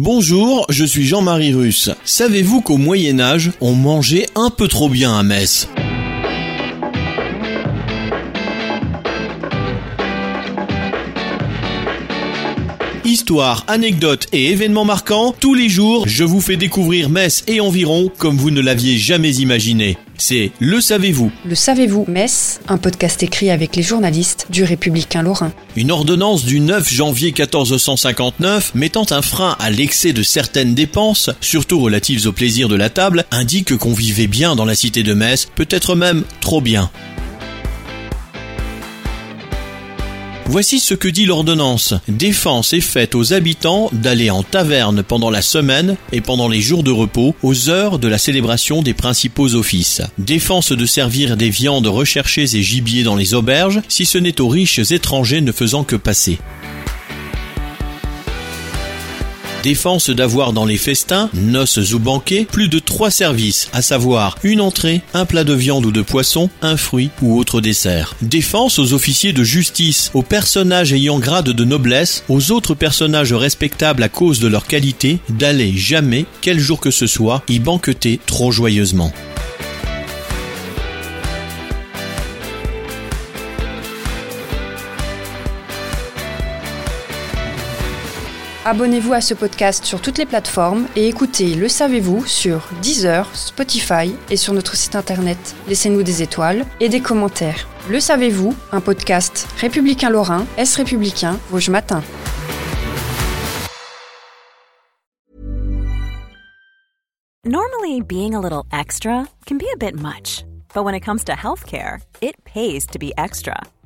Bonjour, je suis Jean-Marie Russe. Savez-vous qu'au Moyen Âge, on mangeait un peu trop bien à Metz Histoire, anecdotes et événements marquants, tous les jours, je vous fais découvrir Metz et environ comme vous ne l'aviez jamais imaginé. C'est Le Savez-vous Le savez-vous, Metz, un podcast écrit avec les journalistes du Républicain Lorrain. Une ordonnance du 9 janvier 1459 mettant un frein à l'excès de certaines dépenses, surtout relatives au plaisir de la table, indique qu'on vivait bien dans la cité de Metz, peut-être même trop bien. Voici ce que dit l'ordonnance. Défense est faite aux habitants d'aller en taverne pendant la semaine et pendant les jours de repos aux heures de la célébration des principaux offices. Défense de servir des viandes recherchées et gibier dans les auberges si ce n'est aux riches étrangers ne faisant que passer. Défense d'avoir dans les festins, noces ou banquets, plus de trois services, à savoir une entrée, un plat de viande ou de poisson, un fruit ou autre dessert. Défense aux officiers de justice, aux personnages ayant grade de noblesse, aux autres personnages respectables à cause de leur qualité, d'aller jamais, quel jour que ce soit, y banqueter trop joyeusement. Abonnez-vous à ce podcast sur toutes les plateformes et écoutez Le Savez-vous sur Deezer, Spotify et sur notre site internet. Laissez-nous des étoiles et des commentaires. Le Savez-vous, un podcast républicain lorrain, Est républicain, Vosges Matin. Normally, being a little extra can be a bit much, but when it comes to healthcare, it pays to be extra.